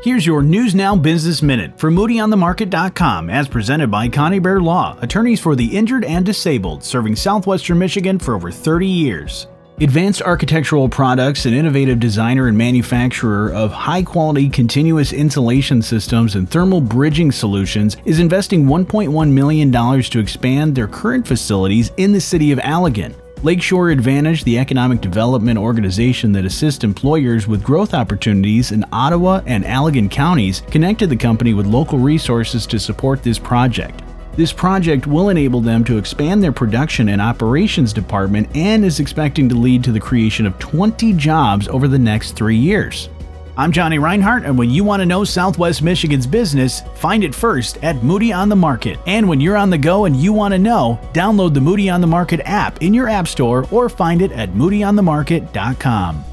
Here's your News Now Business Minute from MoodyOnTheMarket.com as presented by Conybeare Law, attorneys for the injured and disabled, serving southwestern Michigan for over 30 years. Advanced Architectural Products, an innovative designer and manufacturer of high quality continuous insulation systems and thermal bridging solutions, is investing $1.1 million to expand their current facilities in the city of Allegan. Lakeshore Advantage, the economic development organization that assists employers with growth opportunities in Ottawa and Allegan counties, connected the company with local resources to support this project. This project will enable them to expand their production and operations department and is expecting to lead to the creation of 20 jobs over the next three years. I'm Johnny Reinhardt, and when you want to know Southwest Michigan's business, find it first at Moody on the Market. And when you're on the go and you want to know, download the Moody on the Market app in your App Store or find it at moodyonthemarket.com.